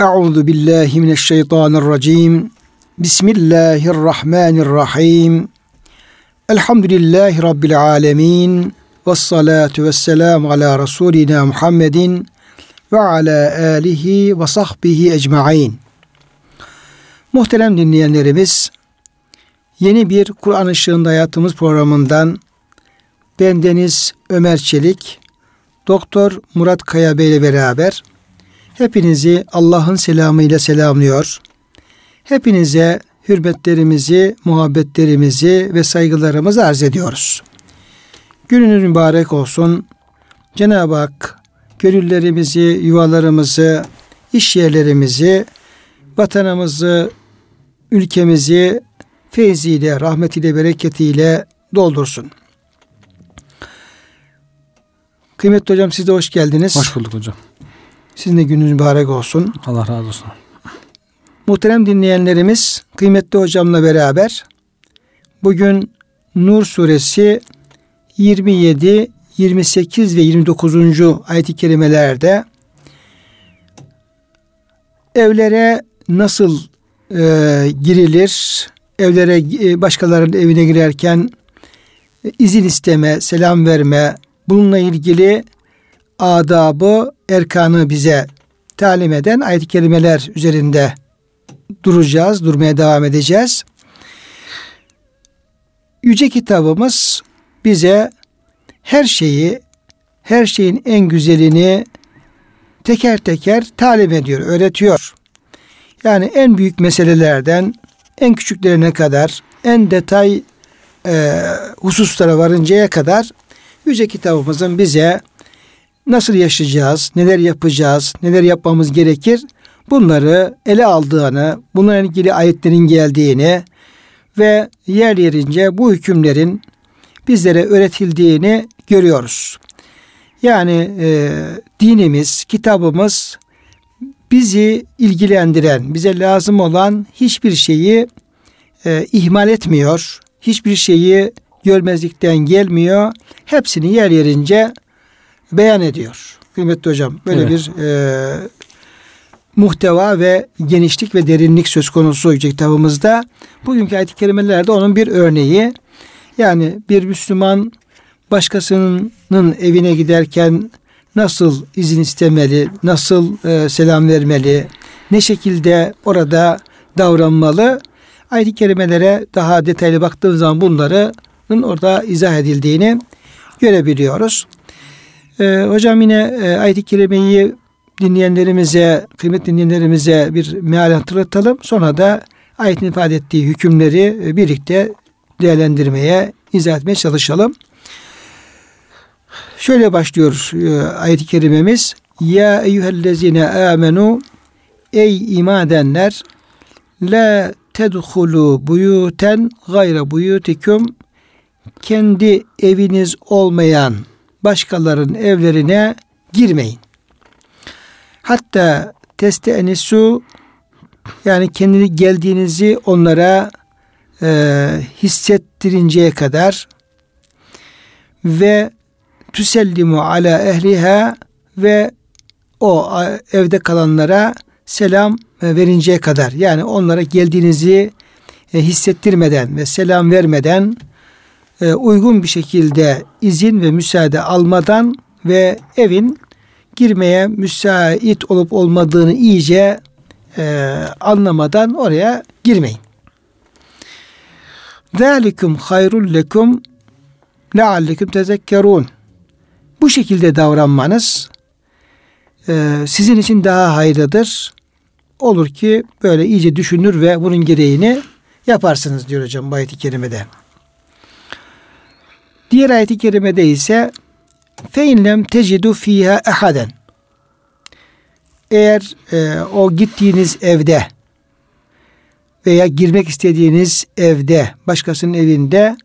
Euzu billahi mineşşeytanirracim. Bismillahirrahmanirrahim. Elhamdülillahi rabbil alamin. Ves salatu vesselam ala rasulina Muhammedin ve ala alihi ve sahbihi ecmaîn. Muhterem dinleyenlerimiz, yeni bir Kur'an ışığında hayatımız programından bendeniz Ömer Çelik, Doktor Murat Kaya Bey ile beraber hepinizi Allah'ın selamıyla selamlıyor. Hepinize hürmetlerimizi, muhabbetlerimizi ve saygılarımızı arz ediyoruz. Gününüz mübarek olsun. Cenab-ı Hak gönüllerimizi, yuvalarımızı, iş yerlerimizi, vatanımızı, ülkemizi feyziyle, rahmetiyle, bereketiyle doldursun. Kıymetli hocam siz de hoş geldiniz. Hoş bulduk hocam. Sizin de gününüz mübarek olsun. Allah razı olsun. Muhterem dinleyenlerimiz, kıymetli hocamla beraber bugün Nur suresi 27, 28 ve 29. ayet-i kerimelerde evlere nasıl e, girilir, evlere e, başkalarının evine girerken e, izin isteme, selam verme, bununla ilgili adabı, erkanı bize talim eden ayet-i kerimeler üzerinde duracağız, durmaya devam edeceğiz. Yüce kitabımız bize her şeyi, her şeyin en güzelini teker teker talim ediyor, öğretiyor. Yani en büyük meselelerden en küçüklerine kadar, en detay e, hususlara varıncaya kadar Yüce kitabımızın bize nasıl yaşayacağız, neler yapacağız, neler yapmamız gerekir bunları ele aldığını, bunlarla ilgili ayetlerin geldiğini ve yer yerince bu hükümlerin bizlere öğretildiğini görüyoruz. Yani e, dinimiz, kitabımız bizi ilgilendiren, bize lazım olan hiçbir şeyi e, ihmal etmiyor. Hiçbir şeyi görmezlikten gelmiyor. Hepsini yer yerince beyan ediyor. Kıymetli hocam böyle evet. bir e, muhteva ve genişlik ve derinlik söz konusu Yüce kitabımızda. Bugünkü ayet-i kerimelerde onun bir örneği. Yani bir Müslüman başkasının evine giderken nasıl izin istemeli, nasıl e, selam vermeli, ne şekilde orada davranmalı. Ayet-i kerimelere daha detaylı baktığımız zaman bunların orada izah edildiğini görebiliyoruz. E, hocam yine e, ayet-i kerimeyi dinleyenlerimize, kıymet dinleyenlerimize bir meal hatırlatalım. Sonra da ayetin ifade ettiği hükümleri e, birlikte değerlendirmeye, izah etmeye çalışalım. Şöyle başlıyor e, ayet-i kerimemiz. Ya eyyühellezine amenu Ey iman edenler la tedhulu buyuten gayra buyutikum kendi eviniz olmayan başkalarının evlerine girmeyin. Hatta teste enisu yani kendini geldiğinizi onlara e, hissettirinceye kadar ve tüsellimu ala ehliha ve o evde kalanlara selam e, verinceye kadar yani onlara geldiğinizi e, hissettirmeden ve selam vermeden e, uygun bir şekilde izin ve müsaade almadan ve evin girmeye müsait olup olmadığını iyice e, anlamadan oraya girmeyin. Zalikum hayrul lekum leallekum tezekkerun. Bu şekilde davranmanız e, sizin için daha hayırlıdır. Olur ki böyle iyice düşünür ve bunun gereğini yaparsınız diyor hocam bu ayet-i kerimede. Diğer ayet-i kerimede ise inlem tecidu fiha ehaden. Eğer e, o gittiğiniz evde veya girmek istediğiniz evde, başkasının evinde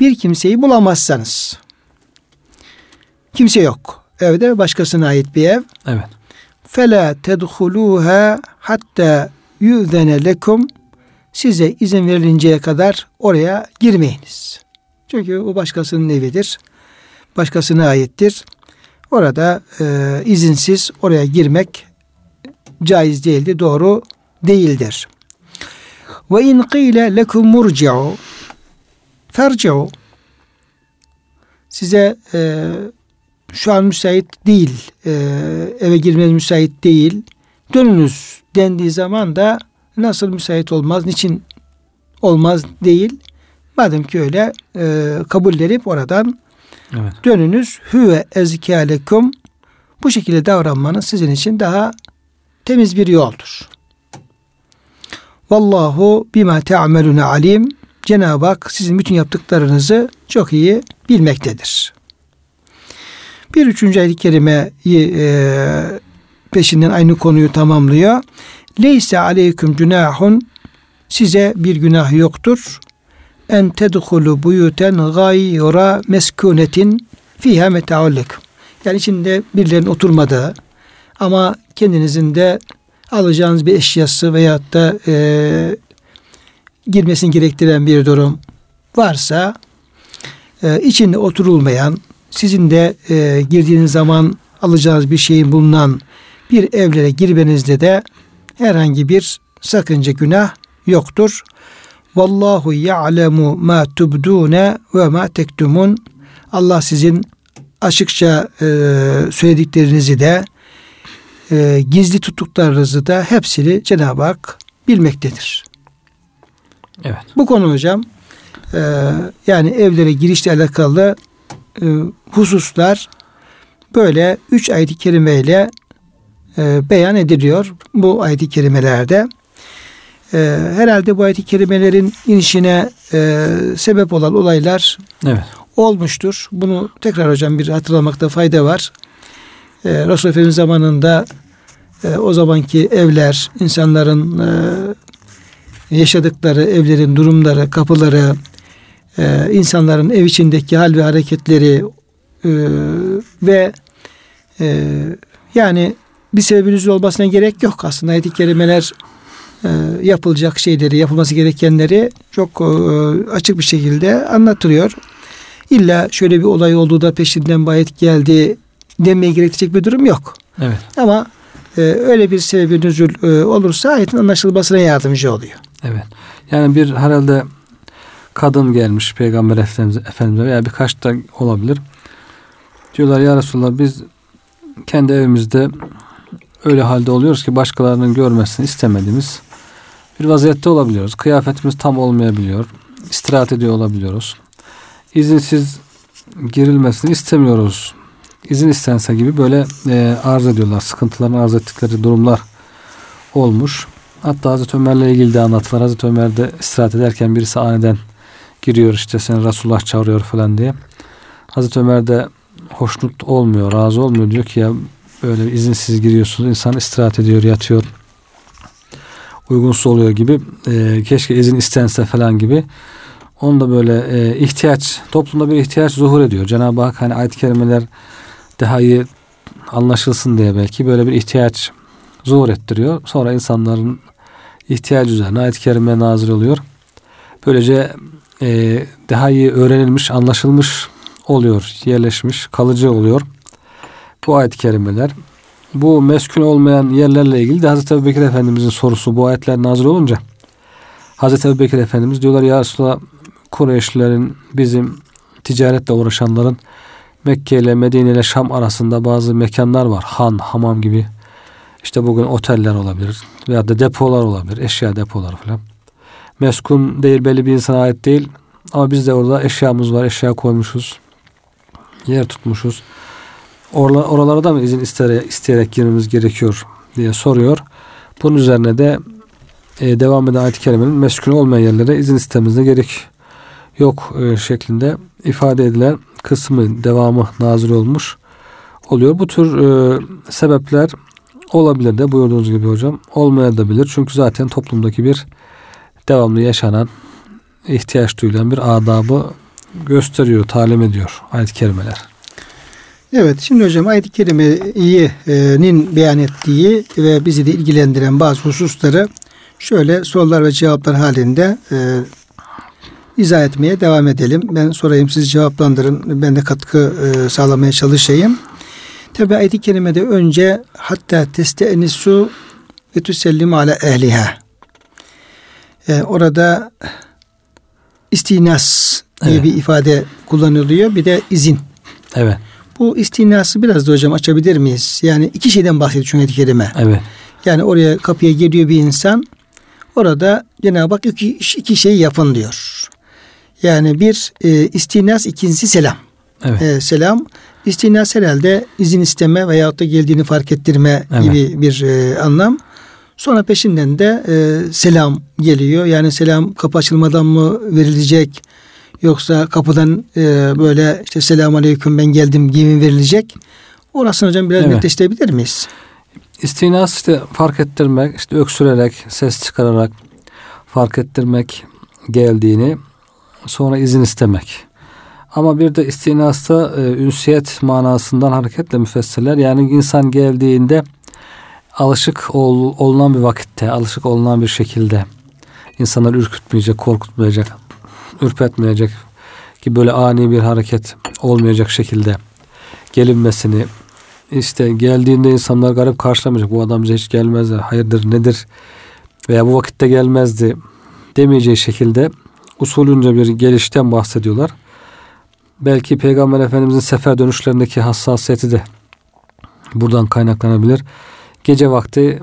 bir kimseyi bulamazsanız. Kimse yok. Evde başkasına ait bir ev. Evet. Fela tedhuluha hatta yüzene lekum size izin verilinceye kadar oraya girmeyiniz. Çünkü o başkasının evidir. Başkasına aittir. Orada e, izinsiz oraya girmek caiz değildir, doğru değildir. Ve in qile lekum murci'u ferci'u size e, şu an müsait değil, e, eve girmeniz müsait değil, dönünüz dendiği zaman da nasıl müsait olmaz, niçin olmaz değil. Madem ki öyle e, kabul edip oradan evet. dönünüz. Hüve ezkâlekum bu şekilde davranmanız sizin için daha temiz bir yoldur. Vallahu bima te'amelune alim. Cenab-ı Hak sizin bütün yaptıklarınızı çok iyi bilmektedir. Bir üçüncü ayet-i kerimeyi e, peşinden aynı konuyu tamamlıyor. Leyse aleyküm günahun size bir günah yoktur. En tedhulu buyuten gayra meskunetin fiha meta'ullik. Yani içinde birilerinin oturmadığı ama kendinizin de alacağınız bir eşyası veyahut da e, girmesini gerektiren bir durum varsa e, içinde oturulmayan sizin de e, girdiğiniz zaman alacağınız bir şeyin bulunan bir evlere girmenizde de herhangi bir sakınca günah yoktur. Vallahu ya'lemu ma tubdune ve ma tektumun. Allah sizin açıkça e, söylediklerinizi de e, gizli tuttuklarınızı da hepsini Cenab-ı Hak bilmektedir. Evet. Bu konu hocam e, yani evlere girişle alakalı e, hususlar böyle üç ayet-i kerimeyle e, beyan ediliyor bu ayet-i kerimelerde. E, herhalde bu ayet-i kerimelerin inişine e, sebep olan olaylar evet. olmuştur. Bunu tekrar hocam bir hatırlamakta fayda var. E, Resulullah Efendimiz zamanında e, o zamanki evler, insanların e, yaşadıkları evlerin durumları, kapıları, e, insanların ev içindeki hal ve hareketleri e, ve e, yani bir sebebiniz olmasına gerek yok aslında ayet-i kerimeler yapılacak şeyleri, yapılması gerekenleri çok e, açık bir şekilde anlatılıyor. İlla şöyle bir olay olduğu da peşinden bayet geldi demeye gerektirecek bir durum yok. Evet. Ama e, öyle bir sebebi nüzul e, olursa ayetin anlaşılmasına yardımcı oluyor. Evet. Yani bir herhalde kadın gelmiş Peygamber Efendimiz, Efendimiz'e veya birkaç da olabilir. Diyorlar ya Resulallah biz kendi evimizde öyle halde oluyoruz ki başkalarının görmesini istemediğimiz bir vaziyette olabiliyoruz. Kıyafetimiz tam olmayabiliyor. İstirahat ediyor olabiliyoruz. İzinsiz girilmesini istemiyoruz. İzin istense gibi böyle e, arz ediyorlar. Sıkıntılarını arz ettikleri durumlar olmuş. Hatta Hazreti Ömer'le ilgili de anlattılar. Hazreti Ömer de istirahat ederken birisi aniden giriyor işte seni Resulullah çağırıyor falan diye. Hazreti Ömer de hoşnut olmuyor, razı olmuyor. Diyor ki ya böyle izinsiz giriyorsunuz. insan istirahat ediyor, yatıyor. Uygunsuz oluyor gibi. E, keşke izin istense falan gibi. Onun da böyle e, ihtiyaç, toplumda bir ihtiyaç zuhur ediyor. Cenab-ı Hak hani ayet-i kerimeler daha iyi anlaşılsın diye belki böyle bir ihtiyaç zuhur ettiriyor. Sonra insanların ihtiyacı üzerine ayet-i kerime nazil oluyor. Böylece e, daha iyi öğrenilmiş, anlaşılmış oluyor, yerleşmiş, kalıcı oluyor. Bu ayet-i kerimeler. Bu meskun olmayan yerlerle ilgili de Hazreti Ebubekir Efendimizin sorusu bu ayetler nazil olunca Hazreti Ebubekir Efendimiz diyorlar ya Resulallah Kureyşlilerin bizim ticaretle uğraşanların Mekke ile Medine ile Şam arasında bazı mekanlar var. Han, hamam gibi. İşte bugün oteller olabilir veya da depolar olabilir. Eşya depoları falan. Meskun değil belli bir insana ait değil. Ama biz de orada eşyamız var. Eşya koymuşuz. Yer tutmuşuz. Oralara da mı izin isteyerek, isteyerek girmemiz gerekiyor diye soruyor. Bunun üzerine de e, devam eden ayet-i kerimenin meskun olmayan yerlere izin istememize gerek yok e, şeklinde ifade edilen kısmı devamı nazil olmuş oluyor. Bu tür e, sebepler olabilir de buyurduğunuz gibi hocam olmayabilir. Çünkü zaten toplumdaki bir devamlı yaşanan ihtiyaç duyulan bir adabı gösteriyor, talim ediyor ayet-i kerimeler. Evet şimdi hocam ayet-i kerimenin beyan ettiği ve bizi de ilgilendiren bazı hususları şöyle sorular ve cevaplar halinde e, izah etmeye devam edelim. Ben sorayım siz cevaplandırın. Ben de katkı e, sağlamaya çalışayım. Tabi ayet-i kerimede önce hatta teste enisu ve tüsellimu ala ehliha. Ee, orada istinas diye Evet. bir ifade kullanılıyor. Bir de izin. Evet. Bu istinası biraz da hocam açabilir miyiz? Yani iki şeyden bahsediyor çünkü kerime. Evet. Yani oraya kapıya geliyor bir insan. Orada Cenab-ı Hak iki, iki şey yapın diyor. Yani bir e, istinas, ikincisi selam. Evet. E, selam. İstinas herhalde izin isteme veyahut da geldiğini fark ettirme Evet. gibi bir e, anlam. Sonra peşinden de e, selam geliyor. Yani selam kapı açılmadan mı verilecek? Yoksa kapıdan e, böyle işte selamun aleyküm ben geldim gibi verilecek? Orasını hocam biraz Evet. netleştirebilir miyiz? İstinas işte fark ettirmek, işte öksürerek, ses çıkararak fark ettirmek geldiğini, sonra izin istemek. Ama bir de istinasta e, ünsiyet manasından hareketle müfessirler yani insan geldiğinde alışık ol, olunan bir vakitte, alışık olunan bir şekilde insanları ürkütmeyecek, korkutmayacak, ürpetmeyecek ki böyle ani bir hareket olmayacak şekilde gelinmesini işte geldiğinde insanlar garip karşılamayacak. Bu adam hiç gelmez. Hayırdır nedir? Veya bu vakitte gelmezdi demeyeceği şekilde usulünce bir gelişten bahsediyorlar. Belki Peygamber Efendimizin sefer dönüşlerindeki hassasiyeti de buradan kaynaklanabilir. Gece vakti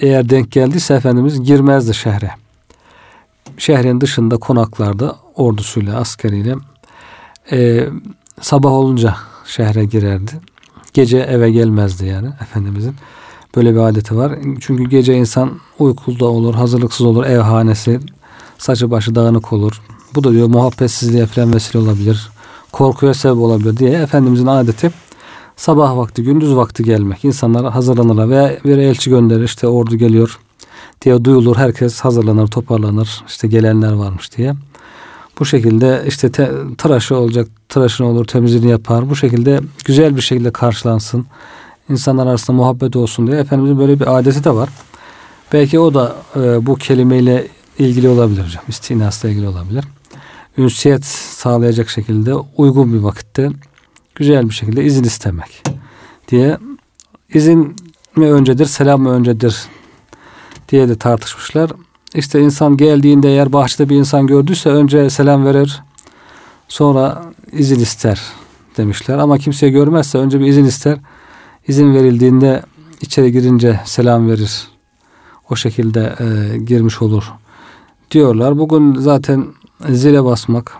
eğer denk geldiyse Efendimiz girmezdi şehre. Şehrin dışında konaklarda ordusuyla, askeriyle e, sabah olunca şehre girerdi. Gece eve gelmezdi yani Efendimizin. Böyle bir adeti var. Çünkü gece insan uykuda olur, hazırlıksız olur, ev hanesi, saçı başı dağınık olur. Bu da diyor muhabbetsizliğe falan vesile olabilir. Korkuya sebep olabilir diye Efendimizin adeti sabah vakti, gündüz vakti gelmek. İnsanlar hazırlanırlar veya bir elçi gönderir işte ordu geliyor diye duyulur. Herkes hazırlanır, toparlanır. İşte gelenler varmış diye. Bu şekilde işte te, tıraşı olacak, tıraşını olur, temizliğini yapar. Bu şekilde güzel bir şekilde karşılansın. İnsanlar arasında muhabbet olsun diye Efendimizin böyle bir adeti de var. Belki o da e, bu kelimeyle ilgili olabilir hocam. İstinasla ilgili olabilir. Ünsiyet sağlayacak şekilde uygun bir vakitte güzel bir şekilde izin istemek diye izin mi öncedir, selam mı öncedir diye de tartışmışlar. İşte insan geldiğinde eğer bahçede bir insan gördüyse önce selam verir, sonra izin ister demişler. Ama kimseye görmezse önce bir izin ister. İzin verildiğinde içeri girince selam verir. O şekilde e, girmiş olur diyorlar. Bugün zaten zile basmak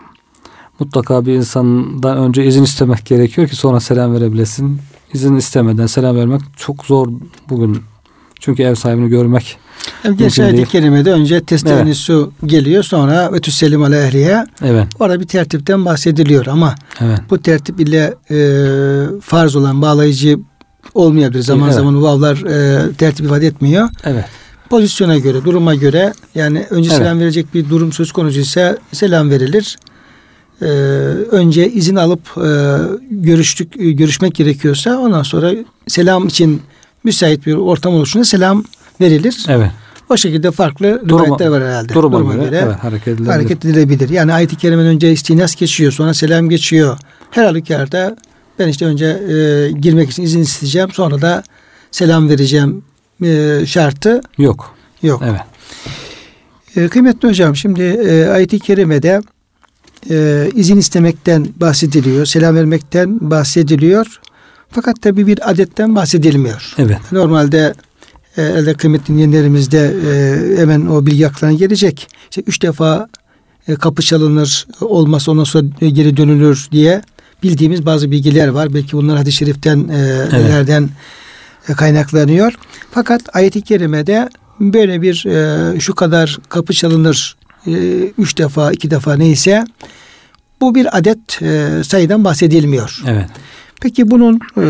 mutlaka bir insandan önce izin istemek gerekiyor ki sonra selam verebilesin. İzin istemeden selam vermek çok zor bugün. Çünkü ev sahibini görmek Yani değil. ayet-i kerimede önce testeni su geliyor sonra ve tüsselim ala ehliye. evet Orada bir tertipten bahsediliyor ama evet bu tertip ile e, farz olan bağlayıcı olmayabilir. Zaman Evet. zaman vavlar e, tertip ifade etmiyor. evet Pozisyona göre, duruma göre yani önce Evet. selam verecek bir durum söz konusu ise selam verilir. E, önce izin alıp e, görüştük e, görüşmek gerekiyorsa ondan sonra selam için müsait bir ortam oluşunca selam verilir. evet O şekilde farklı Duruma- rivayetler var herhalde. duruma, göre, evet, hareket edilebilir. hareket edilebilir. Yani ayet-i kerimenin önce istinas geçiyor, sonra selam geçiyor. Her halükarda ben işte önce e, girmek için izin isteyeceğim, sonra da selam vereceğim e, şartı Yok. yok. Evet. E, kıymetli hocam şimdi e, ayet-i kerimede e, izin istemekten bahsediliyor, selam vermekten bahsediliyor. Fakat tabi bir adetten bahsedilmiyor. Evet. Normalde e, elde kıymetli dinleyenlerimizde e, hemen o bilgi aklına gelecek. İşte üç defa e, kapı çalınır, olmazsa ondan sonra e, geri dönülür diye bildiğimiz bazı bilgiler var. Belki bunlar hadis-i şeriften e, nereden e, kaynaklanıyor. Fakat ayet-i kerimede böyle bir e, şu kadar kapı çalınır e, üç defa, iki defa neyse bu bir adet e, sayıdan bahsedilmiyor. Evet. Peki bunun e,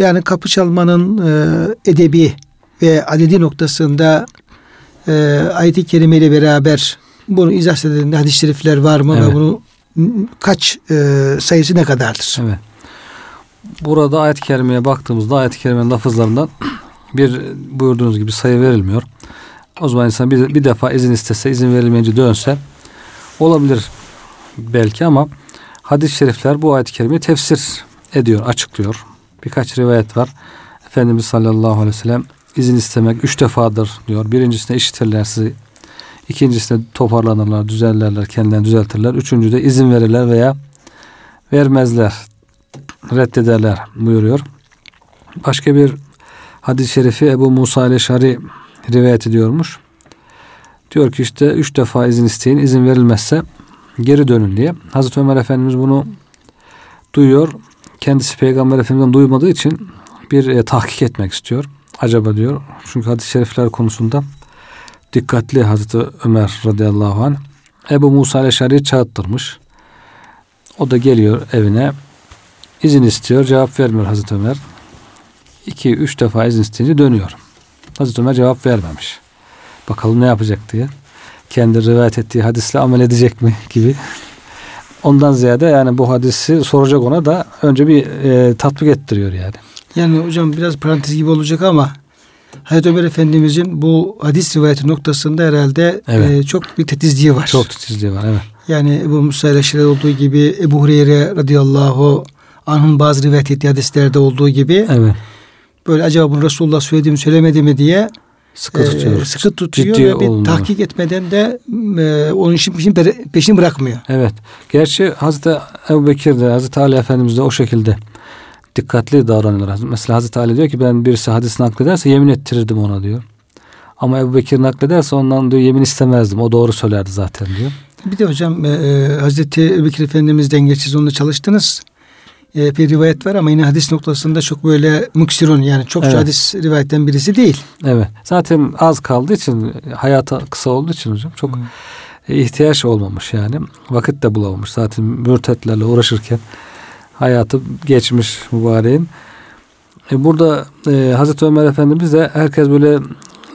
yani kapı çalmanın e, edebi ve adedi noktasında e, ayet-i kerime ile beraber bunu izah eden hadis-i şerifler var mı Evet. ve bunu kaç e, sayısı ne kadardır? Evet. Burada ayet-i kerimeye baktığımızda ayet-i kerimenin lafızlarından bir buyurduğunuz gibi sayı verilmiyor. O zaman insan bir, bir defa izin istese, izin verilmeyince dönse olabilir belki ama hadis-i şerifler bu ayet-i kerimeyi tefsir ediyor, açıklıyor. Birkaç rivayet var. Efendimiz sallallahu aleyhi ve sellem izin istemek üç defadır diyor. Birincisinde işitirler sizi. İkincisinde toparlanırlar, düzellerler, kendilerini düzeltirler. Üçüncüde izin verirler veya vermezler, reddederler buyuruyor. Başka bir hadis-i şerifi Ebu Musa ile rivayet ediyormuş. Diyor ki işte üç defa izin isteyin, izin verilmezse geri dönün diye. Hazreti Ömer Efendimiz bunu duyuyor. Kendisi Peygamber Efendimiz'den duymadığı için bir e, tahkik etmek istiyor. Acaba diyor. Çünkü hadis-i şerifler konusunda dikkatli Hazreti Ömer radıyallahu anh. Ebu Musa Leşari'yi çağıttırmış. O da geliyor evine. izin istiyor. Cevap vermiyor Hazreti Ömer. İki, üç defa izin isteyince dönüyor. Hazreti Ömer cevap vermemiş. Bakalım ne yapacak diye. Kendi rivayet ettiği hadisle amel edecek mi gibi. Ondan ziyade yani bu hadisi soracak ona da önce bir e, tatbik ettiriyor yani. Yani hocam biraz parantez gibi olacak ama Hazreti Ömer Efendimizin bu hadis rivayeti noktasında herhalde evet. e, çok bir titizliği var. Çok titizliği var evet. Yani Ebu Musa ile olduğu gibi Ebu Hureyre radıyallahu anh'ın bazı rivayet ettiği hadislerde olduğu gibi evet. böyle acaba bunu Resulullah söyledi mi söylemedi mi diye sıkı tutuyor. E, sıkı tutuyor Ciddi ve bir olmalı. tahkik etmeden de e, onun için peşini bırakmıyor. Evet. Gerçi Hazreti Ebu Bekir de Hazreti Ali Efendimiz de o şekilde dikkatli davranıyorlar. Mesela Hazreti Ali diyor ki ben birisi hadis naklederse yemin ettirirdim ona diyor. Ama Ebu Bekir naklederse ondan diyor yemin istemezdim. O doğru söylerdi zaten diyor. Bir de hocam e, e Hazreti Ebu Bekir Efendimiz'den geçiz onunla çalıştınız. E, bir rivayet var ama yine hadis noktasında çok böyle muksirun yani çok evet. hadis rivayetten birisi değil. Evet. Zaten az kaldığı için hayata kısa olduğu için hocam çok hmm. ihtiyaç olmamış yani. Vakit de bulamamış zaten mürtetlerle uğraşırken hayatı geçmiş mübareğin. E burada e, Hazreti Ömer Efendimiz de herkes böyle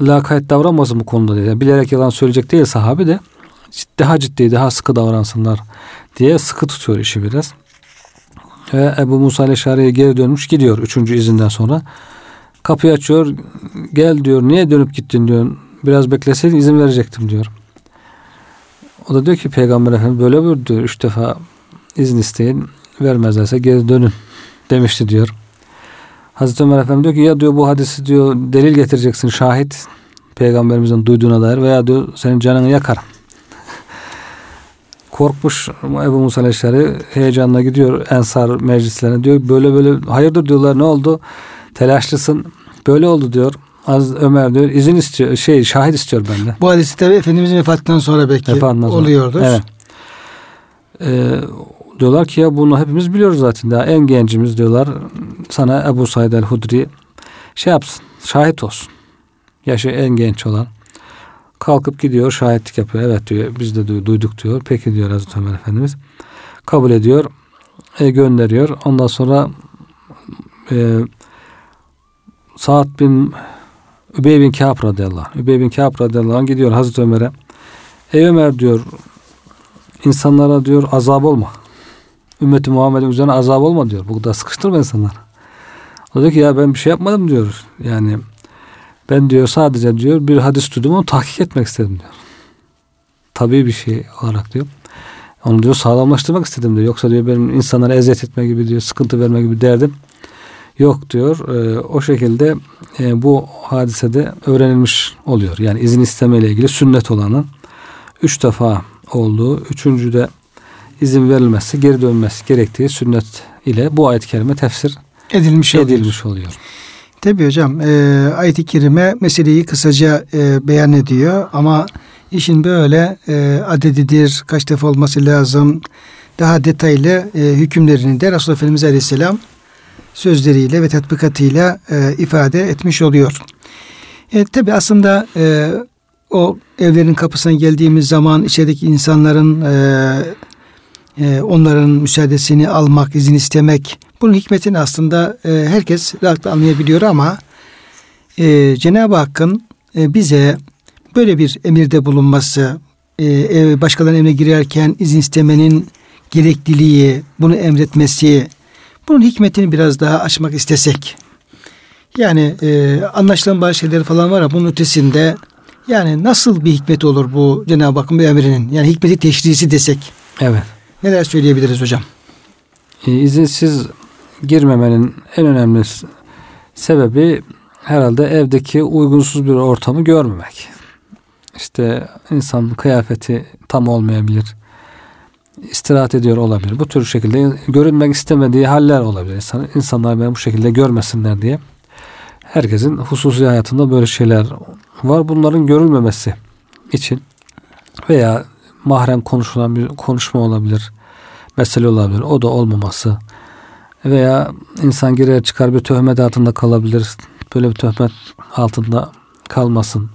lakayt davranmasın bu konuda diye. Yani bilerek yalan söyleyecek değil sahabi de daha ciddi, daha sıkı davransınlar diye sıkı tutuyor işi biraz. Ve Ebu Musa Leşari'ye geri dönmüş gidiyor üçüncü izinden sonra. Kapıyı açıyor. Gel diyor. Niye dönüp gittin diyor. Biraz bekleseydin izin verecektim diyor. O da diyor ki Peygamber Efendimiz böyle buyurdu diyor. Üç defa izin isteyin. Vermezlerse geri dönün demişti diyor. Hazreti Ömer Efendi diyor ki ya diyor bu hadisi diyor delil getireceksin şahit peygamberimizin duyduğuna dair veya diyor senin canını yakar. Korkmuş Ebu Musa Leşeri heyecanla gidiyor Ensar meclislerine diyor böyle böyle hayırdır diyorlar ne oldu telaşlısın böyle oldu diyor. Az Ömer diyor izin istiyor şey şahit istiyor benden. Bu hadisi tabi Efendimizin vefatından sonra belki Vefatından sonra. oluyordur. Evet. Ee, Diyorlar ki ya bunu hepimiz biliyoruz zaten. Daha en gencimiz diyorlar sana Ebu Said el-Hudri şey yapsın, şahit olsun. Yaşı en genç olan. Kalkıp gidiyor, şahitlik yapıyor. Evet diyor, biz de duyduk diyor. Peki diyor Hazreti Ömer Efendimiz. Kabul ediyor, e, gönderiyor. Ondan sonra e, Sa'd bin Übey bin Kâb radıyallahu anh. Übey bin Kâb radıyallahu anh gidiyor Hazreti Ömer'e. Ey Ömer diyor insanlara diyor azap olma ümmeti Muhammed'in üzerine azap olma diyor. Bu da sıkıştırma insanlar. O diyor ki ya ben bir şey yapmadım diyor. Yani ben diyor sadece diyor bir hadis duydum onu tahkik etmek istedim diyor. Tabii bir şey olarak diyor. Onu diyor sağlamlaştırmak istedim diyor. Yoksa diyor benim insanlara eziyet etme gibi diyor sıkıntı verme gibi derdim. Yok diyor. E, o şekilde e, bu hadisede öğrenilmiş oluyor. Yani izin isteme ile ilgili sünnet olanın üç defa olduğu, üçüncü de izin verilmezse geri dönmesi gerektiği sünnet ile bu ayet-i kerime tefsir edilmiş, edilmiş oluyor. oluyor. Tabii hocam e, ayet-i kerime meseleyi kısaca e, beyan ediyor ama işin böyle e, adedidir, kaç defa olması lazım daha detaylı e, hükümlerini de Resulullah Efendimiz Aleyhisselam sözleriyle ve tatbikatıyla e, ifade etmiş oluyor. E, tabi aslında e, o evlerin kapısına geldiğimiz zaman içerideki insanların e, e, onların müsaadesini almak, izin istemek. Bunun hikmetini aslında e, herkes rahatlıkla anlayabiliyor ama e, Cenab-ı Hakk'ın e, bize böyle bir emirde bulunması, e, başkalarının evine girerken izin istemenin gerekliliği, bunu emretmesi, bunun hikmetini biraz daha açmak istesek. Yani e, anlaşılan bazı şeyler falan var ama bunun ötesinde yani nasıl bir hikmet olur bu Cenab-ı Hakk'ın bir emrinin? Yani hikmeti teşrisi desek. Evet. Neler söyleyebiliriz hocam? E, izinsiz girmemenin en önemli sebebi herhalde evdeki uygunsuz bir ortamı görmemek. İşte insan kıyafeti tam olmayabilir. istirahat ediyor olabilir. Bu tür şekilde görünmek istemediği haller olabilir. İnsan, insanlar beni bu şekilde görmesinler diye. Herkesin hususi hayatında böyle şeyler var. Bunların görülmemesi için veya mahrem konuşulan bir konuşma olabilir. Mesele olabilir. O da olmaması. Veya insan girer çıkar bir töhmet altında kalabilir. Böyle bir töhmet altında kalmasın.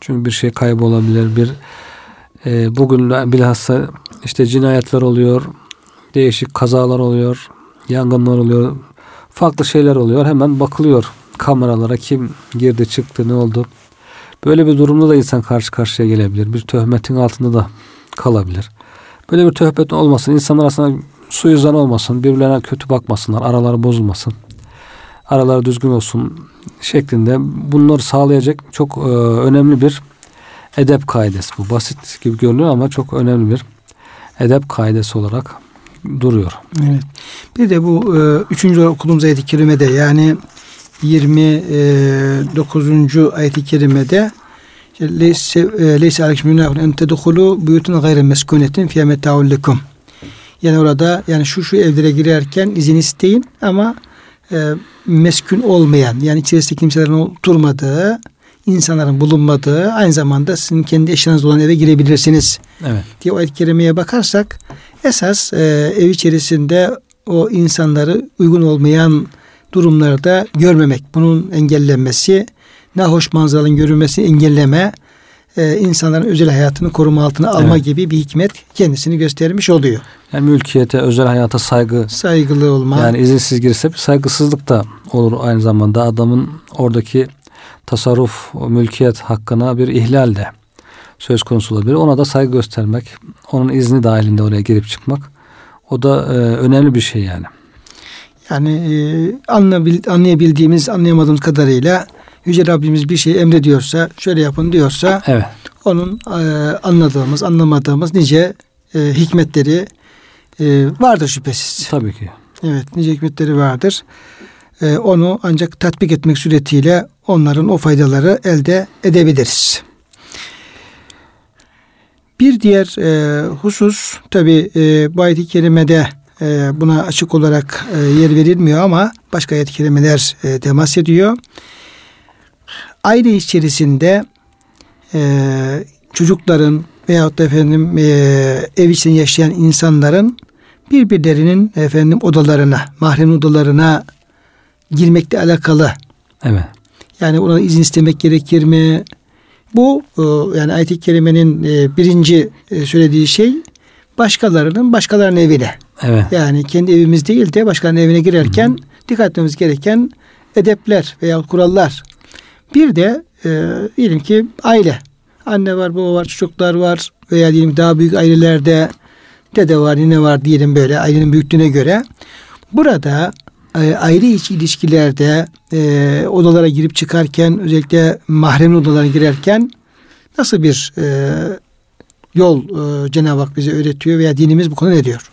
Çünkü bir şey kaybolabilir. Bir e, bugün bilhassa işte cinayetler oluyor. Değişik kazalar oluyor. Yangınlar oluyor. Farklı şeyler oluyor. Hemen bakılıyor kameralara kim girdi çıktı ne oldu. Böyle bir durumda da insan karşı karşıya gelebilir. Bir töhmetin altında da kalabilir. Böyle bir töhmet olmasın. İnsanlar arasında suizan olmasın. Birbirlerine kötü bakmasınlar. Araları bozulmasın. Araları düzgün olsun şeklinde bunları sağlayacak çok e, önemli bir edep kaidesi bu. Basit gibi görünüyor ama çok önemli bir edep kaidesi olarak duruyor. Evet. Bir de bu e, üçüncü okuduğumuz ayet-i kerimede yani 29. E, ayet-i kerimede leyse e, aleyküm günahun en tedhulu buyutun gayre meskunetin fiye meta'un lekum. Yani orada yani şu şu evlere girerken izin isteyin ama e, meskun olmayan yani içerisinde kimselerin oturmadığı insanların bulunmadığı aynı zamanda sizin kendi eşyanız olan eve girebilirsiniz. Evet. diye o ayet kerimeye bakarsak esas e, ev içerisinde o insanları uygun olmayan durumlarda görmemek, bunun engellenmesi, nahoş manzaraların görülmesi engelleme, e, insanların özel hayatını koruma altına alma evet. gibi bir hikmet kendisini göstermiş oluyor. Yani mülkiyete, özel hayata saygı. Saygılı olma. Yani izinsiz girse bir saygısızlık da olur aynı zamanda adamın oradaki tasarruf, mülkiyet hakkına bir ihlal de söz konusu olabilir. Ona da saygı göstermek, onun izni dahilinde oraya girip çıkmak o da e, önemli bir şey yani. Yani e, anlayabildiğimiz, anlayamadığımız kadarıyla Yüce Rabbimiz bir şey emrediyorsa, şöyle yapın diyorsa evet. onun e, anladığımız, anlamadığımız nice e, hikmetleri e, vardır şüphesiz. Tabii ki. Evet, nice hikmetleri vardır. E, onu ancak tatbik etmek suretiyle onların o faydaları elde edebiliriz. Bir diğer e, husus tabi e, bu ayet-i kerimede e, buna açık olarak e, yer verilmiyor ama başka ayet-i kerimeler e, temas ediyor. Aile içerisinde e, çocukların veyahut da efendim e, ev içinde yaşayan insanların birbirlerinin efendim odalarına, mahrem odalarına girmekle alakalı. Evet. Yani ona izin istemek gerekir mi? Bu e, yani ayet-i kerimenin e, birinci e, söylediği şey başkalarının başkalarının evine. Evet. Yani kendi evimiz değil de başkalarının evine girerken Hı-hı. dikkat etmemiz gereken edepler veya kurallar. Bir de e, diyelim ki aile. Anne var, baba var, çocuklar var veya diyelim daha büyük ailelerde dede var, nine var diyelim böyle ailenin büyüklüğüne göre. Burada e, aile içi ilişkilerde e, odalara girip çıkarken özellikle mahrem odalara girerken nasıl bir e, yol e, Cenab-ı Hak bize öğretiyor veya dinimiz bu konuda ne diyor?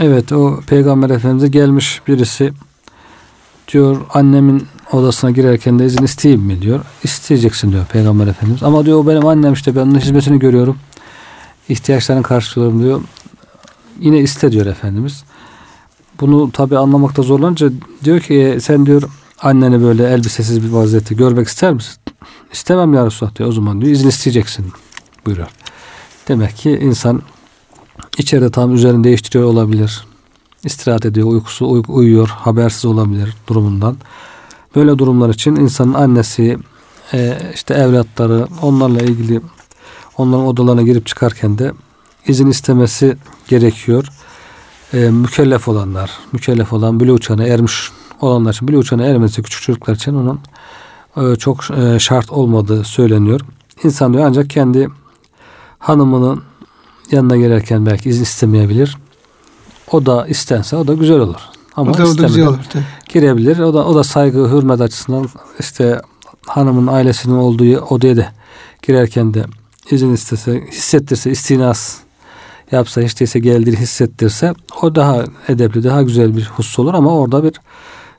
Evet o Peygamber Efendimiz'e gelmiş birisi diyor annemin odasına girerken de izin isteyeyim mi diyor. İsteyeceksin diyor Peygamber Efendimiz. Ama diyor benim annem işte ben onun hizmetini görüyorum. İhtiyaçlarını karşılıyorum diyor. Yine iste diyor Efendimiz. Bunu tabi anlamakta zorlanınca diyor ki e, sen diyor anneni böyle elbisesiz bir vaziyette görmek ister misin? İstemem ya Resulallah diyor. O zaman diyor izin isteyeceksin buyuruyor. Demek ki insan içeride tam üzerini değiştiriyor olabilir. İstirahat ediyor, uykusu uy- uyuyor, habersiz olabilir durumundan. Böyle durumlar için insanın annesi, e, işte evlatları, onlarla ilgili onların odalarına girip çıkarken de izin istemesi gerekiyor. E, mükellef olanlar, mükellef olan bile uçağına ermiş olanlar için, bile uçağına ermesi küçük çocuklar için onun e, çok e, şart olmadığı söyleniyor. İnsan diyor ancak kendi hanımının yanına gelirken belki izin istemeyebilir. O da istense o da güzel olur. Ama o da, güzel olur tabii. Girebilir. O da o da saygı, hürmet açısından işte hanımın ailesinin olduğu odaya da girerken de izin istese, hissettirse, istinas yapsa, hiç değilse geldiğini hissettirse o daha edepli, daha güzel bir husus olur ama orada bir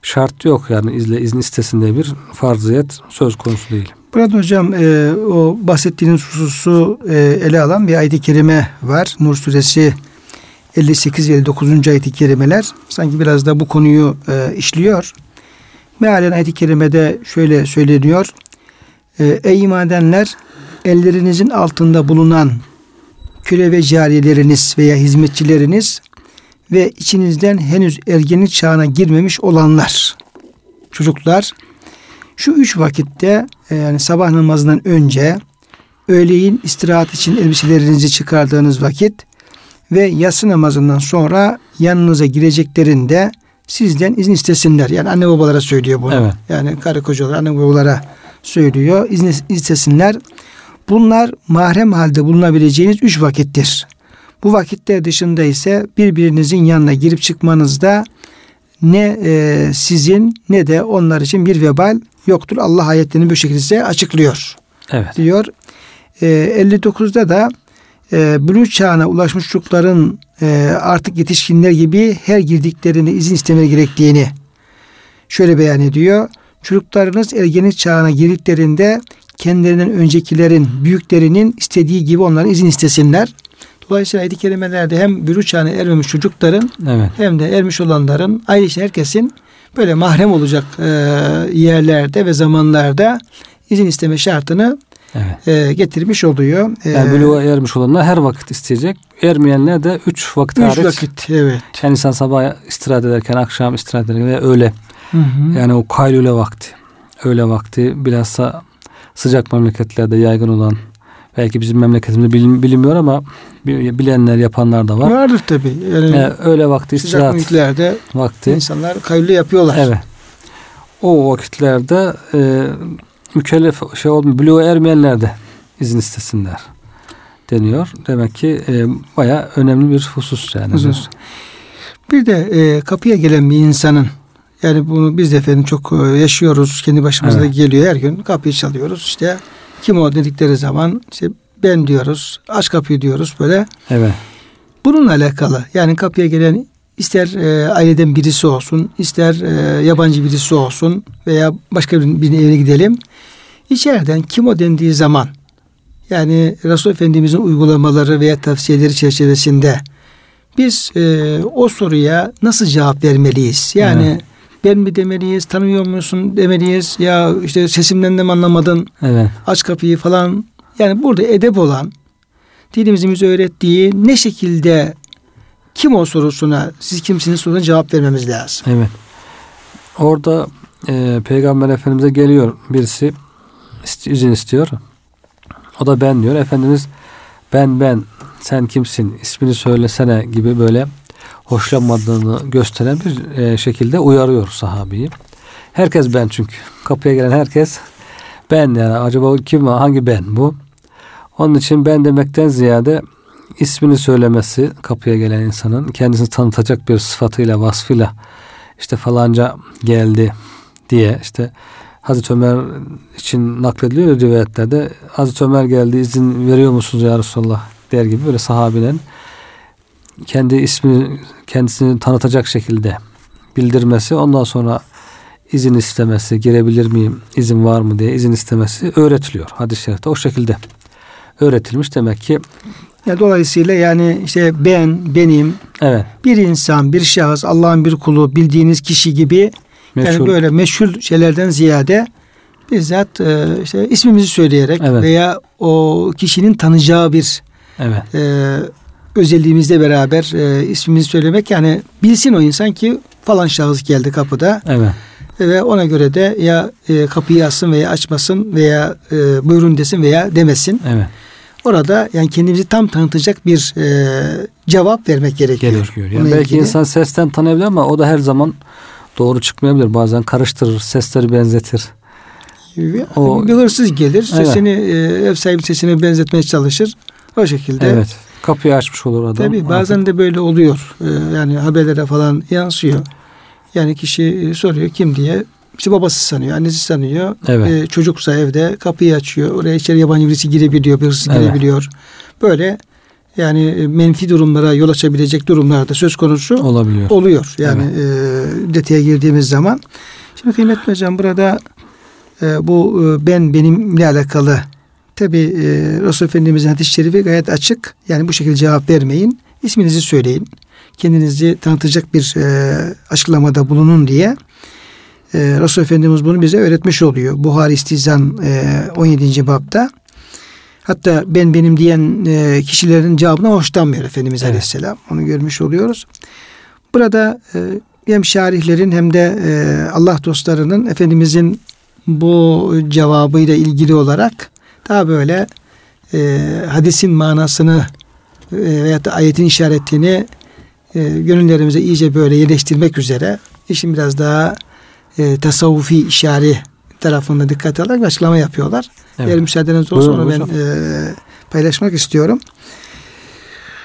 şart yok yani izle izin istesinde bir farziyet söz konusu değil. Burada hocam e, o bahsettiğiniz hususu e, ele alan bir ayet-i kerime var. Nur suresi 58 ve 59. ayet-i kerimeler sanki biraz da bu konuyu e, işliyor. Mealen ayet-i kerimede şöyle söyleniyor. E, Ey iman edenler ellerinizin altında bulunan köle ve cariyeleriniz veya hizmetçileriniz ve içinizden henüz ergenlik çağına girmemiş olanlar, çocuklar şu üç vakitte e, yani sabah namazından önce öğleyin istirahat için elbiselerinizi çıkardığınız vakit ve yatsı namazından sonra yanınıza gireceklerinde sizden izin istesinler. Yani anne babalara söylüyor bunu. Evet. Yani karı kocalar anne babalara söylüyor. İzin istesinler. Bunlar mahrem halde bulunabileceğiniz üç vakittir. Bu vakitler dışında ise birbirinizin yanına girip çıkmanızda ne e, sizin ne de onlar için bir vebal yoktur. Allah ayetlerini bu şekilde size açıklıyor. Evet. Diyor. E, 59'da da e, buluğ çağına ulaşmış çocukların e, artık yetişkinler gibi her girdiklerinde izin istemeli gerektiğini şöyle beyan ediyor. Çocuklarınız ergenlik çağına girdiklerinde kendilerinden öncekilerin, büyüklerinin istediği gibi onların izin istesinler. Dolayısıyla ayet-i kerimelerde hem bürü çağına ermemiş çocukların evet. hem de ermiş olanların ayrıca herkesin böyle mahrem olacak e, yerlerde ve zamanlarda izin isteme şartını evet. e, getirmiş oluyor. E, yani buluğa ermiş olanlar her vakit isteyecek. Ermeyenler de üç vakit üç hariç. vakit evet. Yani insan sabah istirahat ederken, akşam istirahat ederken ve öyle. Hı hı. Yani o kaylule vakti. Öyle vakti bilhassa sıcak memleketlerde yaygın olan belki bizim memleketimizde bilin, bilinmiyor ama bilenler yapanlar da var. Vardır tabi. Yani ee, öyle vakti sıcak istirahat vakti insanlar kaylule yapıyorlar. Evet. O vakitlerde e, mükellef şey olmuyor. Buluğa ermeyenler de izin istesinler deniyor. Demek ki e, baya önemli bir husus yani. Husus. Bir de e, kapıya gelen bir insanın yani bunu biz de efendim çok e, yaşıyoruz. Kendi başımıza evet. geliyor her gün. Kapıyı çalıyoruz. işte kim o dedikleri zaman işte ben diyoruz. Aç kapıyı diyoruz böyle. Evet. Bununla alakalı yani kapıya gelen ister e, aileden birisi olsun, ister e, yabancı birisi olsun veya başka birinin evine gidelim. İçeriden kim o dendiği zaman yani Resul Efendimizin uygulamaları veya tavsiyeleri çerçevesinde biz e, o soruya nasıl cevap vermeliyiz? Yani evet. Ben mi demeliyiz, tanımıyor musun demeliyiz ya işte sesimden de mi anlamadın? Evet. Aç kapıyı falan. Yani burada edep olan dinimizin öğrettiği ne şekilde kim o sorusuna siz kimsiniz sorusuna cevap vermemiz lazım. Evet. Orada e, Peygamber Efendimiz'e geliyor birisi izin istiyor. O da ben diyor. Efendimiz ben ben sen kimsin ismini söylesene gibi böyle hoşlanmadığını gösteren bir e, şekilde uyarıyor sahabeyi. Herkes ben çünkü. Kapıya gelen herkes ben yani acaba kim hangi ben bu? Onun için ben demekten ziyade ismini söylemesi kapıya gelen insanın kendisini tanıtacak bir sıfatıyla vasfıyla işte falanca geldi diye işte Hazreti Ömer için naklediliyor rivayetlerde. Hazreti Ömer geldi izin veriyor musunuz ya Resulallah der gibi böyle sahabinin kendi ismini kendisini tanıtacak şekilde bildirmesi ondan sonra izin istemesi girebilir miyim izin var mı diye izin istemesi öğretiliyor hadis-i şerifte o şekilde öğretilmiş demek ki ya dolayısıyla yani işte ben benim evet. bir insan bir şahıs Allah'ın bir kulu bildiğiniz kişi gibi Meşhur. Yani böyle meşhur şeylerden ziyade bizzat e, işte ismimizi söyleyerek evet. veya o kişinin tanıyacağı bir evet. e, özelliğimizle beraber e, ismimizi söylemek yani bilsin o insan ki falan şahıs geldi kapıda. Evet. Ve ona göre de ya e, kapıyı açsın veya açmasın veya e, buyurun desin veya demesin. Evet. Orada yani kendimizi tam tanıtacak bir e, cevap vermek gerekiyor. Gerekiyor. Yani belki ilgili. insan sesten tanıyabilir ama o da her zaman doğru çıkmayabilir. Bazen karıştırır, sesleri benzetir. O, bir hırsız gelir, evet. sesini e, ev sahibi sesine benzetmeye çalışır. O şekilde. Evet. Kapıyı açmış olur adam. Tabii bazen artık. de böyle oluyor. E, yani haberlere falan yansıyor. Yani kişi e, soruyor kim diye. İşte babası sanıyor, annesi sanıyor. Evet. E, çocuksa evde kapıyı açıyor. Oraya içeri yabancı birisi girebiliyor, bir hırsız evet. girebiliyor. Böyle yani e, menfi durumlara yol açabilecek durumlarda söz konusu olabiliyor. Oluyor. Yani evet. e, detaya girdiğimiz zaman. Şimdi kıymetli hocam burada e, bu e, ben benimle alakalı tabi e, Resul Efendimizin hadis-i şerifi gayet açık. Yani bu şekilde cevap vermeyin. İsminizi söyleyin. Kendinizi tanıtacak bir e, açıklamada bulunun diye e, Resul Efendimiz bunu bize öğretmiş oluyor. Buhari İstizan e, 17. babda. Hatta ben benim diyen e, kişilerin cevabına hoşlanmıyor Efendimiz evet. Aleyhisselam. Onu görmüş oluyoruz. Burada e, hem şarihlerin hem de e, Allah dostlarının Efendimizin bu cevabıyla ilgili olarak daha böyle e, hadisin manasını e, veya da ayetin işaretini e, gönüllerimize iyice böyle yerleştirmek üzere işin biraz daha e, tasavvufi işari tarafında dikkat alarak açıklama yapıyorlar. Evet. Eğer müsaadeniz olursa onu ben e, paylaşmak istiyorum.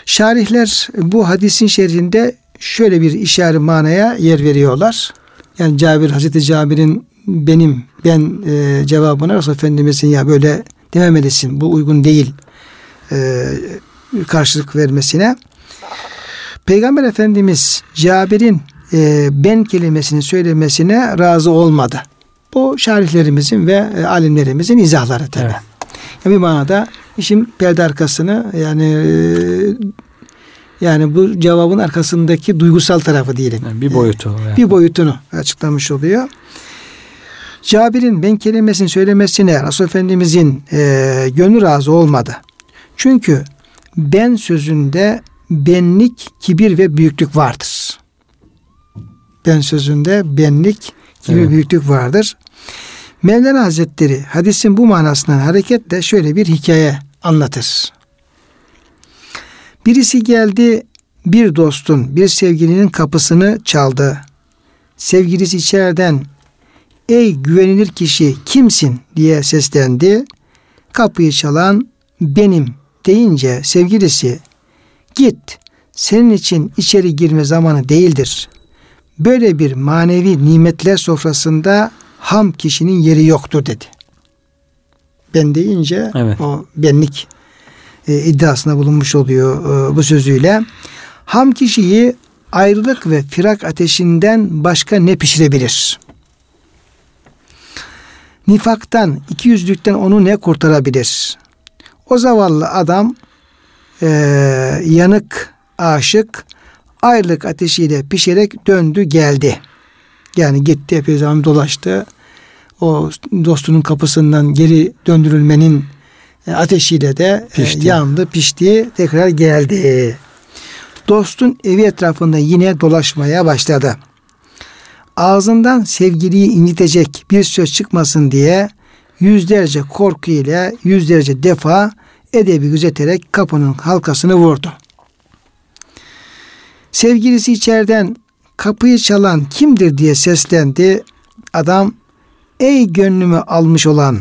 Şarihler bu hadisin şerhinde şöyle bir işaret manaya yer veriyorlar. Yani Cabir Hazreti Cabir'in benim ben e, cevabına Resul Efendimizin ya böyle dememelisin bu uygun değil e, karşılık vermesine. Peygamber Efendimiz Cabir'in e, ben kelimesini söylemesine razı olmadı. Bu şarihlerimizin ve e, alimlerimizin izahları tabi. Evet. Yani bir manada işin perde arkasını yani e, yani bu cevabın arkasındaki duygusal tarafı diyelim. Yani bir boyutu. Yani. Bir boyutunu açıklamış oluyor. Cabir'in ben kelimesini söylemesine Resul Efendimizin e, gönlü razı olmadı. Çünkü ben sözünde benlik, kibir ve büyüklük vardır. Ben sözünde benlik, kibir, evet. büyüklük vardır. Mevlana Hazretleri hadisin bu manasından hareketle şöyle bir hikaye anlatır. Birisi geldi bir dostun, bir sevgilinin kapısını çaldı. Sevgilisi içeriden ey güvenilir kişi kimsin diye seslendi. Kapıyı çalan benim deyince sevgilisi git senin için içeri girme zamanı değildir. Böyle bir manevi nimetler sofrasında ham kişinin yeri yoktur dedi. Ben deyince evet. o benlik e, iddiasına bulunmuş oluyor e, bu sözüyle. Ham kişiyi ayrılık ve firak ateşinden başka ne pişirebilir? Nifaktan, ikiyüzlükten onu ne kurtarabilir? O zavallı adam e, yanık, aşık, ayrılık ateşiyle pişerek döndü geldi. Yani gitti epey zaman dolaştı. O dostunun kapısından geri döndürülmenin ateşiyle de pişti. yandı, pişti, tekrar geldi. Dostun evi etrafında yine dolaşmaya başladı. Ağzından sevgiliyi incitecek bir söz çıkmasın diye yüzlerce korku ile yüzlerce defa edebi gözeterek kapının halkasını vurdu. Sevgilisi içeriden kapıyı çalan kimdir diye seslendi. Adam ey gönlümü almış olan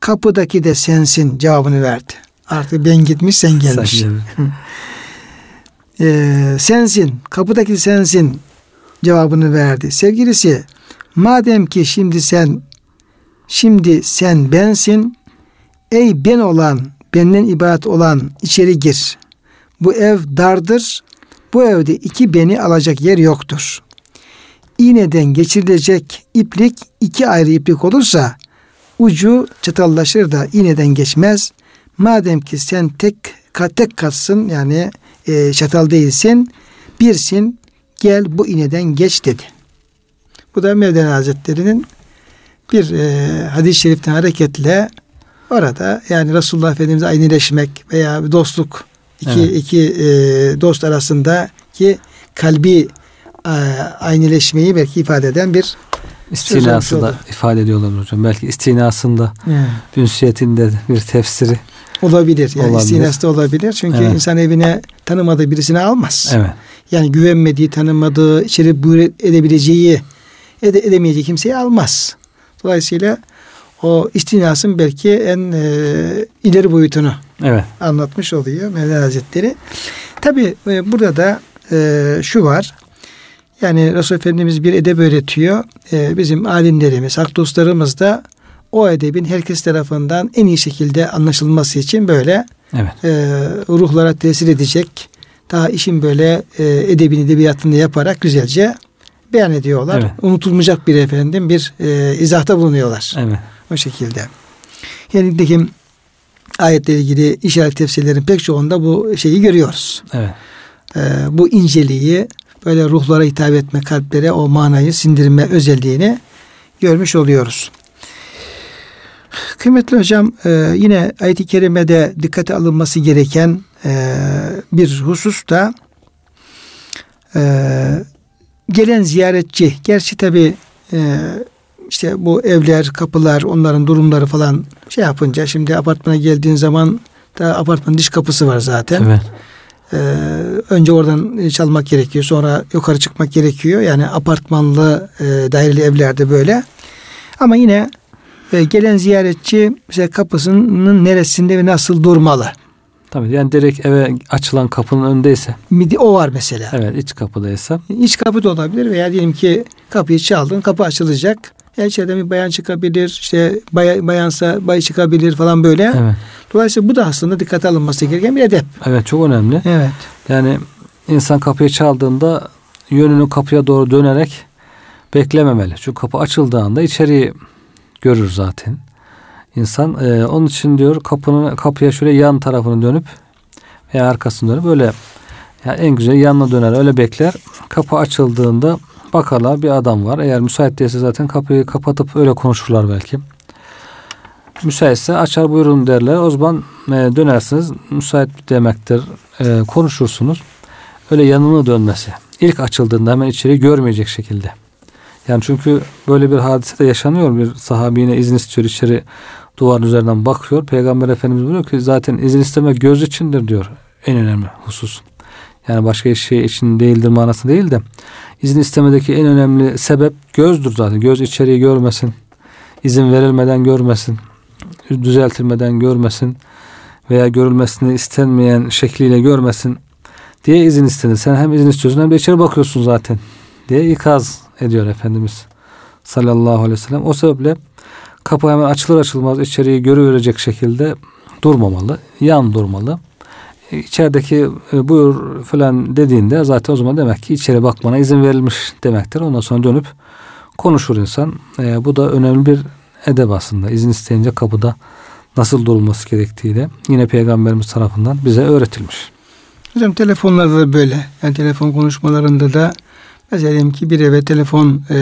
kapıdaki de sensin cevabını verdi. Artık ben gitmiş sen gelmiş. Ee, sensin kapıdaki sensin cevabını verdi. Sevgilisi madem ki şimdi sen şimdi sen bensin ey ben olan benden ibaret olan içeri gir. Bu ev dardır. Bu evde iki beni alacak yer yoktur. İğneden geçirilecek iplik iki ayrı iplik olursa ucu çatallaşır da iğneden geçmez. Madem ki sen tek tek katsın yani e, çatal değilsin birsin gel bu iğneden geç dedi. Bu da Mevlana Hazretleri'nin bir e, hadis-i şeriften hareketle orada yani Resulullah Efendimiz'e aynıleşmek veya bir dostluk iki evet. iki e, dost arasındaki kalbi e, aynıleşmeyi belki ifade eden bir istinasında ifade ediyorlar hocam. Belki istinasında evet. ünsiyetinde bir tefsiri olabilir. Yani olabilir. istinasta olabilir. Çünkü evet. insan evine tanımadığı birisini almaz. Evet. Yani güvenmediği, tanımadığı, içeri buyur edebileceği, ede, edemeyeceği kimseyi almaz. Dolayısıyla o istinasın belki en e, ileri boyutunu evet. anlatmış oluyor Mevlana Hazretleri. Tabi e, burada da e, şu var. Yani Resul Efendimiz bir edeb öğretiyor. E, bizim alimlerimiz, hak dostlarımız da o edebin herkes tarafından en iyi şekilde anlaşılması için böyle Evet. e, ruhlara tesir edecek. Daha işin böyle e, edebini edebiyatını yaparak güzelce beyan ediyorlar. Evet. Unutulmayacak bir efendim bir e, izahta bulunuyorlar. Evet. O şekilde. Yani nitekim ayetle ilgili işaret tefsirlerin pek çoğunda bu şeyi görüyoruz. Evet. Ee, bu inceliği böyle ruhlara hitap etme, kalplere o manayı sindirme özelliğini görmüş oluyoruz. Kıymetli hocam e, yine ayet-i kerimede dikkate alınması gereken e, bir husus da e, gelen ziyaretçi. Gerçi tabi işte bu evler, kapılar, onların durumları falan şey yapınca şimdi apartmana geldiğin zaman da apartmanın dış kapısı var zaten. Evet. Ee, önce oradan çalmak gerekiyor. Sonra yukarı çıkmak gerekiyor. Yani apartmanlı e, daireli evlerde böyle. Ama yine e, gelen ziyaretçi mesela kapısının neresinde ve nasıl durmalı? Tabii yani direkt eve açılan kapının önündeyse. Midi o var mesela. Evet iç kapıdaysa. İç kapı da olabilir veya diyelim ki kapıyı çaldın kapı açılacak. Ya içeriden bir bayan çıkabilir işte bay, bayansa bay çıkabilir falan böyle. Evet. Dolayısıyla bu da aslında dikkate alınması gereken bir edep. Evet çok önemli. Evet. Yani insan kapıyı çaldığında yönünü kapıya doğru dönerek beklememeli. Çünkü kapı açıldığı anda içeriği görür zaten. İnsan e, onun için diyor kapının kapıya şöyle yan tarafını dönüp veya arkasını dönüp böyle yani en güzel yanına döner öyle bekler. Kapı açıldığında bakarlar bir adam var. Eğer müsait değilse zaten kapıyı kapatıp öyle konuşurlar belki. Müsaitse açar buyurun derler. O zaman e, dönersiniz. Müsait demektir. E, konuşursunuz. Öyle yanına dönmesi. İlk açıldığında hemen içeri görmeyecek şekilde. Yani çünkü böyle bir hadise de yaşanıyor. Bir sahabine izin istiyor içeri duvarın üzerinden bakıyor. Peygamber Efendimiz diyor ki zaten izin isteme göz içindir diyor. En önemli husus. Yani başka şey için değildir manası değil de izin istemedeki en önemli sebep gözdür zaten. Göz içeriği görmesin. izin verilmeden görmesin. Düzeltilmeden görmesin. Veya görülmesini istenmeyen şekliyle görmesin diye izin istenir. Sen hem izin istiyorsun hem de içeri bakıyorsun zaten diye ikaz ediyor Efendimiz sallallahu aleyhi ve sellem. O sebeple kapı hemen açılır açılmaz içeriği görüverecek şekilde durmamalı. Yan durmalı. E, içerideki e, buyur falan dediğinde zaten o zaman demek ki içeri bakmana izin verilmiş demektir. Ondan sonra dönüp konuşur insan. E, bu da önemli bir edeb aslında. İzin isteyince kapıda nasıl durulması gerektiğiyle yine Peygamberimiz tarafından bize öğretilmiş. Hocam telefonlarda da böyle. Yani telefon konuşmalarında da mesela diyelim ki bir eve telefon e,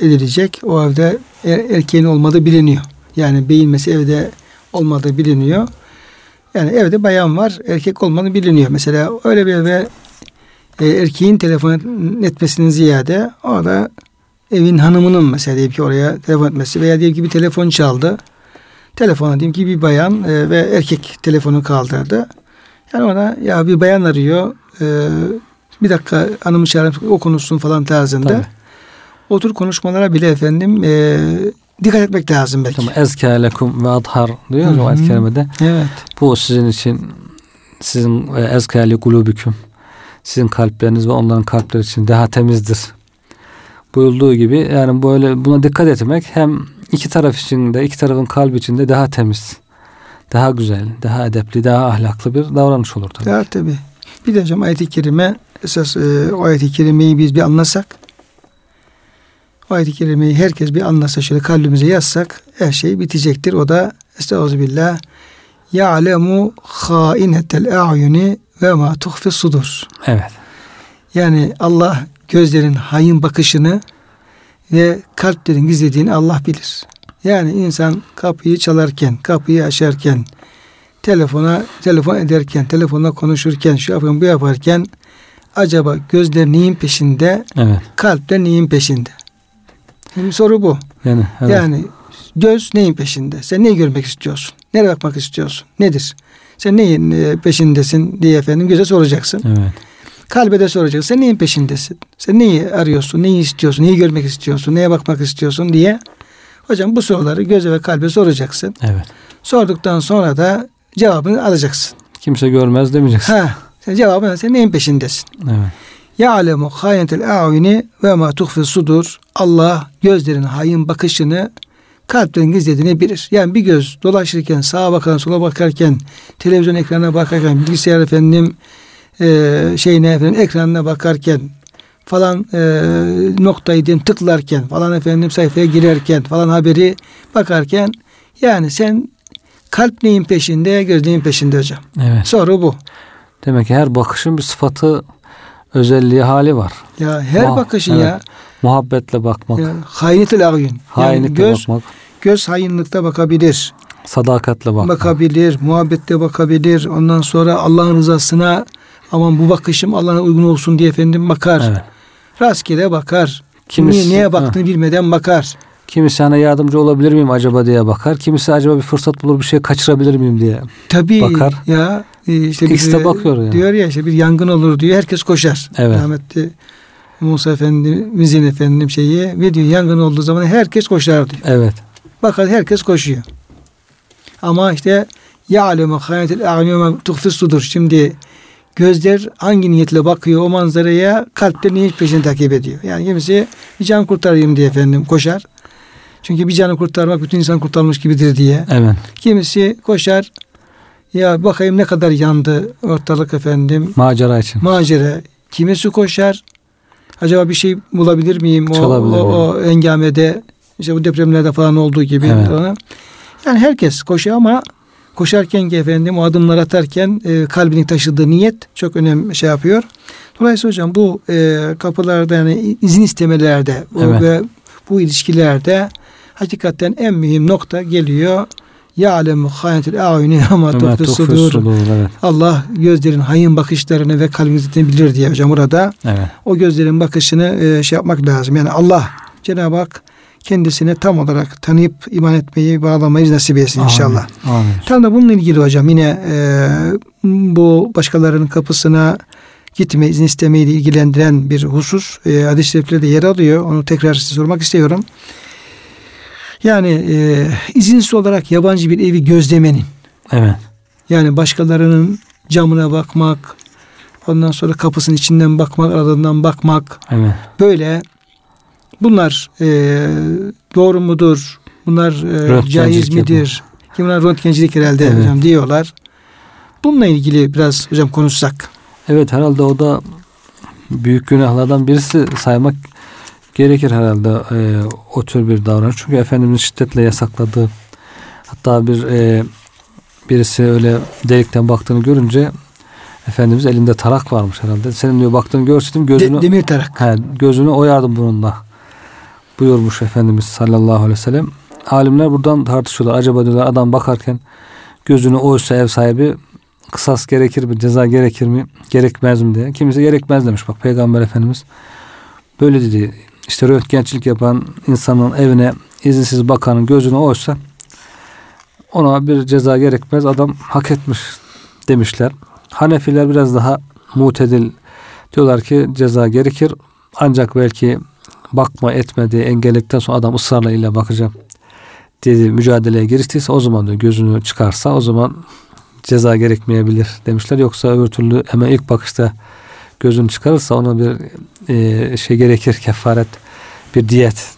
edilecek. O evde er, erkeğin olmadığı biliniyor. Yani beyinmesi evde olmadığı biliniyor. Yani evde bayan var, erkek olmadığı biliniyor. Mesela öyle bir eve e, erkeğin telefon etmesinin ziyade orada evin hanımının mesela diyelim ki oraya telefon etmesi veya diyelim ki bir telefon çaldı. Telefona diyelim ki bir bayan e, ve erkek telefonu kaldırdı. Yani ona ya bir bayan arıyor. E, bir dakika hanımı çağırıp o konuşsun falan tarzında. Tabii. O tür konuşmalara bile efendim e, dikkat etmek lazım belki. Tamam. Ezke lekum ve adhar diyor o ayet kerimede. Evet. Bu sizin için sizin e, ezke li kulubiküm sizin kalpleriniz ve onların kalpleri için daha temizdir. Buyurduğu gibi yani böyle buna dikkat etmek hem iki taraf için de iki tarafın kalbi için de daha temiz, daha güzel, daha edepli, daha ahlaklı bir davranış olur tabii. Ya tabi. Bir de hocam ayet-i kerime esas e, o ayet-i kerimeyi biz bir anlasak o ayet-i kerimeyi herkes bir anlasa şöyle kalbimize yazsak her şey bitecektir. O da Estağfirullah Ya'lemu hainetel a'yuni ve ma tuhfi sudur. Evet. Yani Allah gözlerin hain bakışını ve kalplerin gizlediğini Allah bilir. Yani insan kapıyı çalarken, kapıyı açarken, telefona telefon ederken, telefonla konuşurken, şu yapın bu yaparken acaba gözler neyin peşinde, Evet. kalpler neyin peşinde? Şimdi soru bu. Yani evet. Yani göz neyin peşinde? Sen neyi görmek istiyorsun? Nereye bakmak istiyorsun? Nedir? Sen neyin e, peşindesin diye efendim göze soracaksın. evet. Kalbe de soracaksın. Sen neyin peşindesin? Sen neyi arıyorsun? Neyi istiyorsun? Neyi görmek istiyorsun? Neye bakmak istiyorsun diye. Hocam bu soruları göze ve kalbe soracaksın. Evet. Sorduktan sonra da cevabını alacaksın. Kimse görmez demeyeceksin. Ha, sen cevabını sen neyin peşindesin? Evet. Ya alemu hayetel a'yuni ve ma tuhfi sudur. Allah gözlerin hain bakışını, kalplerin gizlediğini bilir. Yani bir göz dolaşırken sağa bakan sola bakarken televizyon ekranına bakarken bilgisayar efendim e, şeyine efendim ekranına bakarken falan e, noktayı diyelim tıklarken falan efendim sayfaya girerken falan haberi bakarken yani sen kalp neyin peşinde göz neyin peşinde hocam. Evet. Soru bu. Demek ki her bakışın bir sıfatı, özelliği, hali var. Ya her Muha- bakışın evet. ya, Muhabbetle bakmak, ya haynetil agyun. Yani hainlikle göz bakmak, göz hayınlıkta bakabilir. sadakatle bakmak. bakabilir, muhabbette bakabilir. Ondan sonra Allah'ın rızasına aman bu bakışım Allah'a uygun olsun diye efendim bakar. Evet. Rastgele bakar. Kimisi- Niye, neye baktığını bilmeden bakar. Kimisi sana yardımcı olabilir miyim acaba diye bakar. Kimisi acaba bir fırsat bulur bir şey kaçırabilir miyim diye. Tabii Bakar. ya e, işte İkisi de bakıyor yani. Diyor ya işte bir yangın olur diyor. Herkes koşar. Evet. Rahmetli Musa Efendimizin efendim şeyi ve diyor yangın olduğu zaman herkes koşar diyor. Evet. Bakar herkes koşuyor. Ama işte ya'lemu hayatil a'yuma tuhfis sudur. Şimdi gözler hangi niyetle bakıyor o manzaraya kalpte niyet peşini takip ediyor. Yani kimisi bir can kurtarayım diye efendim koşar. Çünkü bir canı kurtarmak bütün insan kurtarmış gibidir diye. Evet. Kimisi koşar ya bakayım ne kadar yandı ortalık efendim Macera için. macera. Kimisi koşar acaba bir şey bulabilir miyim o, Çalabilir o, o engamede işte bu depremlerde falan olduğu gibi Evet. falan. Yani herkes koşuyor ama koşarken ki efendim o adımlar atarken e, kalbinin taşıdığı niyet çok önemli şey yapıyor. Dolayısıyla hocam bu e, kapılarda yani izin istemelerde Evet. ve bu ilişkilerde hakikaten en mühim nokta geliyor. Ya alemu hayatil a'yuni ama Tuhfis sudur. Allah gözlerin hayın bakışlarını ve kalbinizi bilir diye hocam burada Evet. o gözlerin bakışını e, şey yapmak lazım. Yani Allah Cenab-ı Hak kendisini tam olarak tanıyıp iman etmeyi bağlamayı nasip etsin inşallah. Amin. Amin. Tam da bununla ilgili hocam yine e, bu başkalarının kapısına gitme izin istemeyle ilgilendiren bir husus e, hadis-i şeriflerde yer alıyor. Onu tekrar size sormak istiyorum. Yani e, izinsiz olarak yabancı bir evi gözlemenin Evet. yani başkalarının camına bakmak, ondan sonra kapısının içinden bakmak, aralarından bakmak Evet. böyle bunlar e, doğru mudur? Bunlar e, caiz midir? Ki bunlar röntgencilik herhalde Evet. hocam diyorlar. Bununla ilgili biraz hocam konuşsak. Evet herhalde o da büyük günahlardan birisi saymak gerekir herhalde e, o tür bir davranış. Çünkü Efendimiz şiddetle yasakladığı hatta bir e, birisi öyle delikten baktığını görünce Efendimiz elinde tarak varmış herhalde. Senin diyor baktığını görseydim gözünü De- demir tarak. he, gözünü oyardım bununla buyurmuş Efendimiz sallallahu aleyhi ve sellem. Alimler buradan tartışıyorlar. Acaba diyorlar adam bakarken gözünü oysa ev sahibi kısas gerekir mi, ceza gerekir mi, gerekmez mi diye. Kimisi gerekmez demiş. Bak Peygamber Efendimiz böyle dedi. İşte röntgençilik yapan insanın evine izinsiz bakanın gözünü oysa ona bir ceza gerekmez. Adam hak etmiş demişler. Hanefiler biraz daha mutedil diyorlar ki ceza gerekir. Ancak belki bakma etme diye sonra adam ısrarla ile bakacağım dedi mücadeleye giriştiyse o zaman diyor gözünü çıkarsa o zaman ceza gerekmeyebilir demişler. Yoksa öbür türlü hemen ilk bakışta gözünü çıkarırsa ona bir e, şey gerekir kefaret bir diyet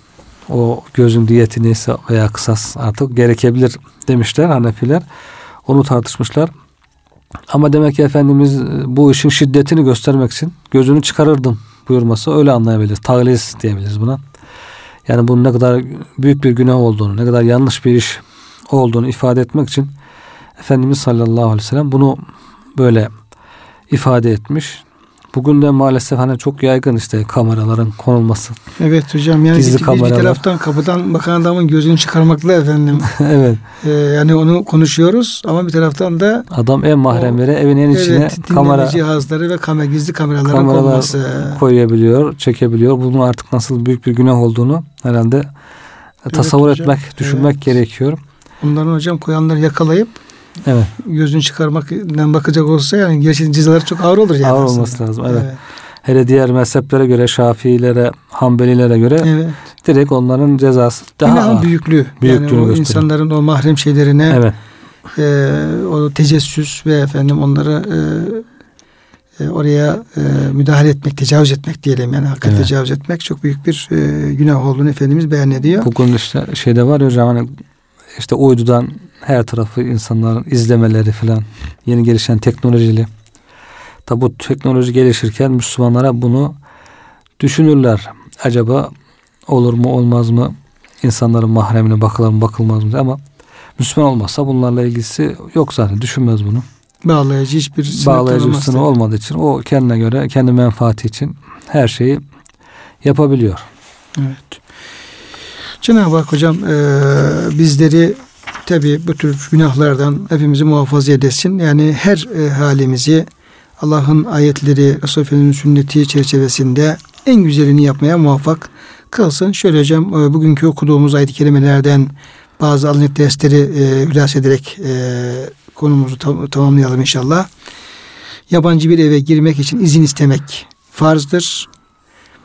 o gözün diyeti neyse veya kısas artık gerekebilir demişler Hanefiler. Onu tartışmışlar. Ama demek ki Efendimiz e, bu işin şiddetini göstermek için gözünü çıkarırdım buyurması öyle anlayabiliriz. Taglis diyebiliriz buna. Yani bunun ne kadar büyük bir günah olduğunu, ne kadar yanlış bir iş olduğunu ifade etmek için Efendimiz sallallahu aleyhi ve sellem bunu böyle ifade etmiş. Bugün de maalesef hani çok yaygın işte kameraların konulması. Evet hocam yani Gizli bir, bir, bir kameralar. taraftan kapıdan bakan adamın gözünü çıkarmakla efendim. evet. Ee, yani onu konuşuyoruz ama bir taraftan da Adam en mahremlere evin en içine evet, kamera cihazları ve kamera, gizli kameraların kameralar konması. koyabiliyor, çekebiliyor. Bunun artık nasıl büyük bir günah olduğunu herhalde tasavvur hocam. etmek, düşünmek Evet. gerekiyor. Bunların hocam koyanları yakalayıp Evet. gözünü çıkarmaktan bakacak olsa yani gerçekten cezaları çok ağır olur yani. Ağır aslında. olması lazım, evet. Evet. Hele diğer mezheplere göre, Şafiilere, Hanbelilere göre evet. direkt onların cezası daha Günahın ağır. büyüklüğü. Büyüklüğünü yani o insanların o mahrem şeylerine Evet. e, o tecessüs ve efendim onları e, e, oraya e, müdahale etmek, tecavüz etmek diyelim yani hakikaten evet. tecavüz etmek çok büyük bir e, günah olduğunu Efendimiz beyan ediyor. Bugün işte şeyde var ya hocam hani işte uydudan her tarafı insanların izlemeleri falan yeni gelişen teknolojili. Tabi bu teknoloji gelişirken Müslümanlara bunu düşünürler. Acaba olur mu olmaz mı? İnsanların mahremine bakılır mı bakılmaz mı? Ama Müslüman olmazsa bunlarla ilgisi yok zaten. Düşünmez bunu. Bağlayıcı hiçbir sınır Bağlayıcı bir sınır olmadığı için o kendine göre kendi menfaati için her şeyi yapabiliyor. Evet. Cenab-ı Hak hocam e, bizleri tabi bu tür günahlardan hepimizi muhafaza edesin. Yani her e, halimizi Allah'ın ayetleri, Resulü sünneti çerçevesinde en güzelini yapmaya muvaffak kılsın. Şöyle hocam e, bugünkü okuduğumuz ayet-i kerimelerden bazı alınet dersleri e, ederek e, konumuzu tam, tamamlayalım inşallah. Yabancı bir eve girmek için izin istemek farzdır.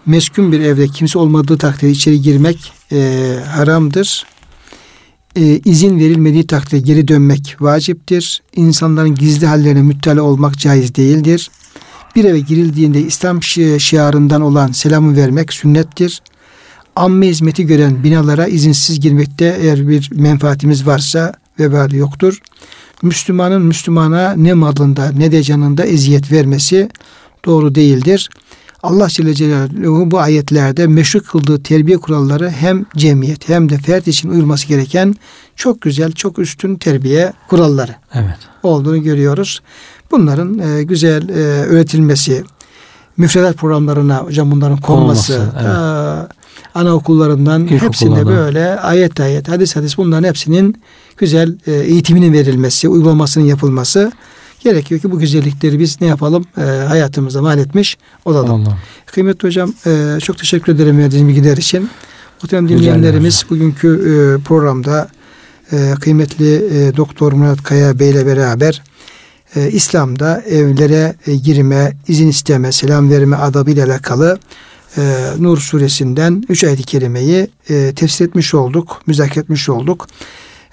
Meskun bir evde kimse olmadığı takdirde içeri girmek e, haramdır. E, izin verilmediği takdirde geri dönmek vaciptir. İnsanların gizli hallerine müttali olmak caiz değildir. Bir eve girildiğinde İslam şi şiarından olan selamı vermek sünnettir. Amme hizmeti gören binalara izinsiz girmekte eğer bir menfaatimiz varsa vebali yoktur. Müslümanın Müslümana ne malında ne de canında eziyet vermesi doğru değildir. Allah Celle Celaluhu bu ayetlerde meşru kıldığı terbiye kuralları hem cemiyet hem de fert için uyulması gereken çok güzel, çok üstün terbiye kuralları evet. olduğunu görüyoruz. Bunların e, güzel e, öğretilmesi, müfredat programlarına hocam bunların konması, Olması, evet. e, anaokullarından İlk hepsinde okullarda. böyle ayet ayet, hadis hadis bunların hepsinin güzel e, eğitiminin verilmesi, uygulamasının yapılması gerekiyor ki bu güzellikleri biz ne yapalım? E, hayatımıza mal etmiş olalım. Allah. Kıymetli hocam e, çok teşekkür ederim verdiğiniz bilgiler için. Muhterem dinleyenlerimiz bugünkü e, programda e, kıymetli e, Doktor Murat Kaya Bey ile beraber e, İslam'da evlere e, girme, izin isteme, selam verme adabı ile alakalı e, Nur suresinden 3 ayet-i kerimeyi e, tefsir etmiş olduk, müzakere etmiş olduk.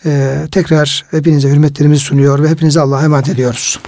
E, tekrar hepinize hürmetlerimizi sunuyor ve hepinize Allah'a emanet ediyoruz.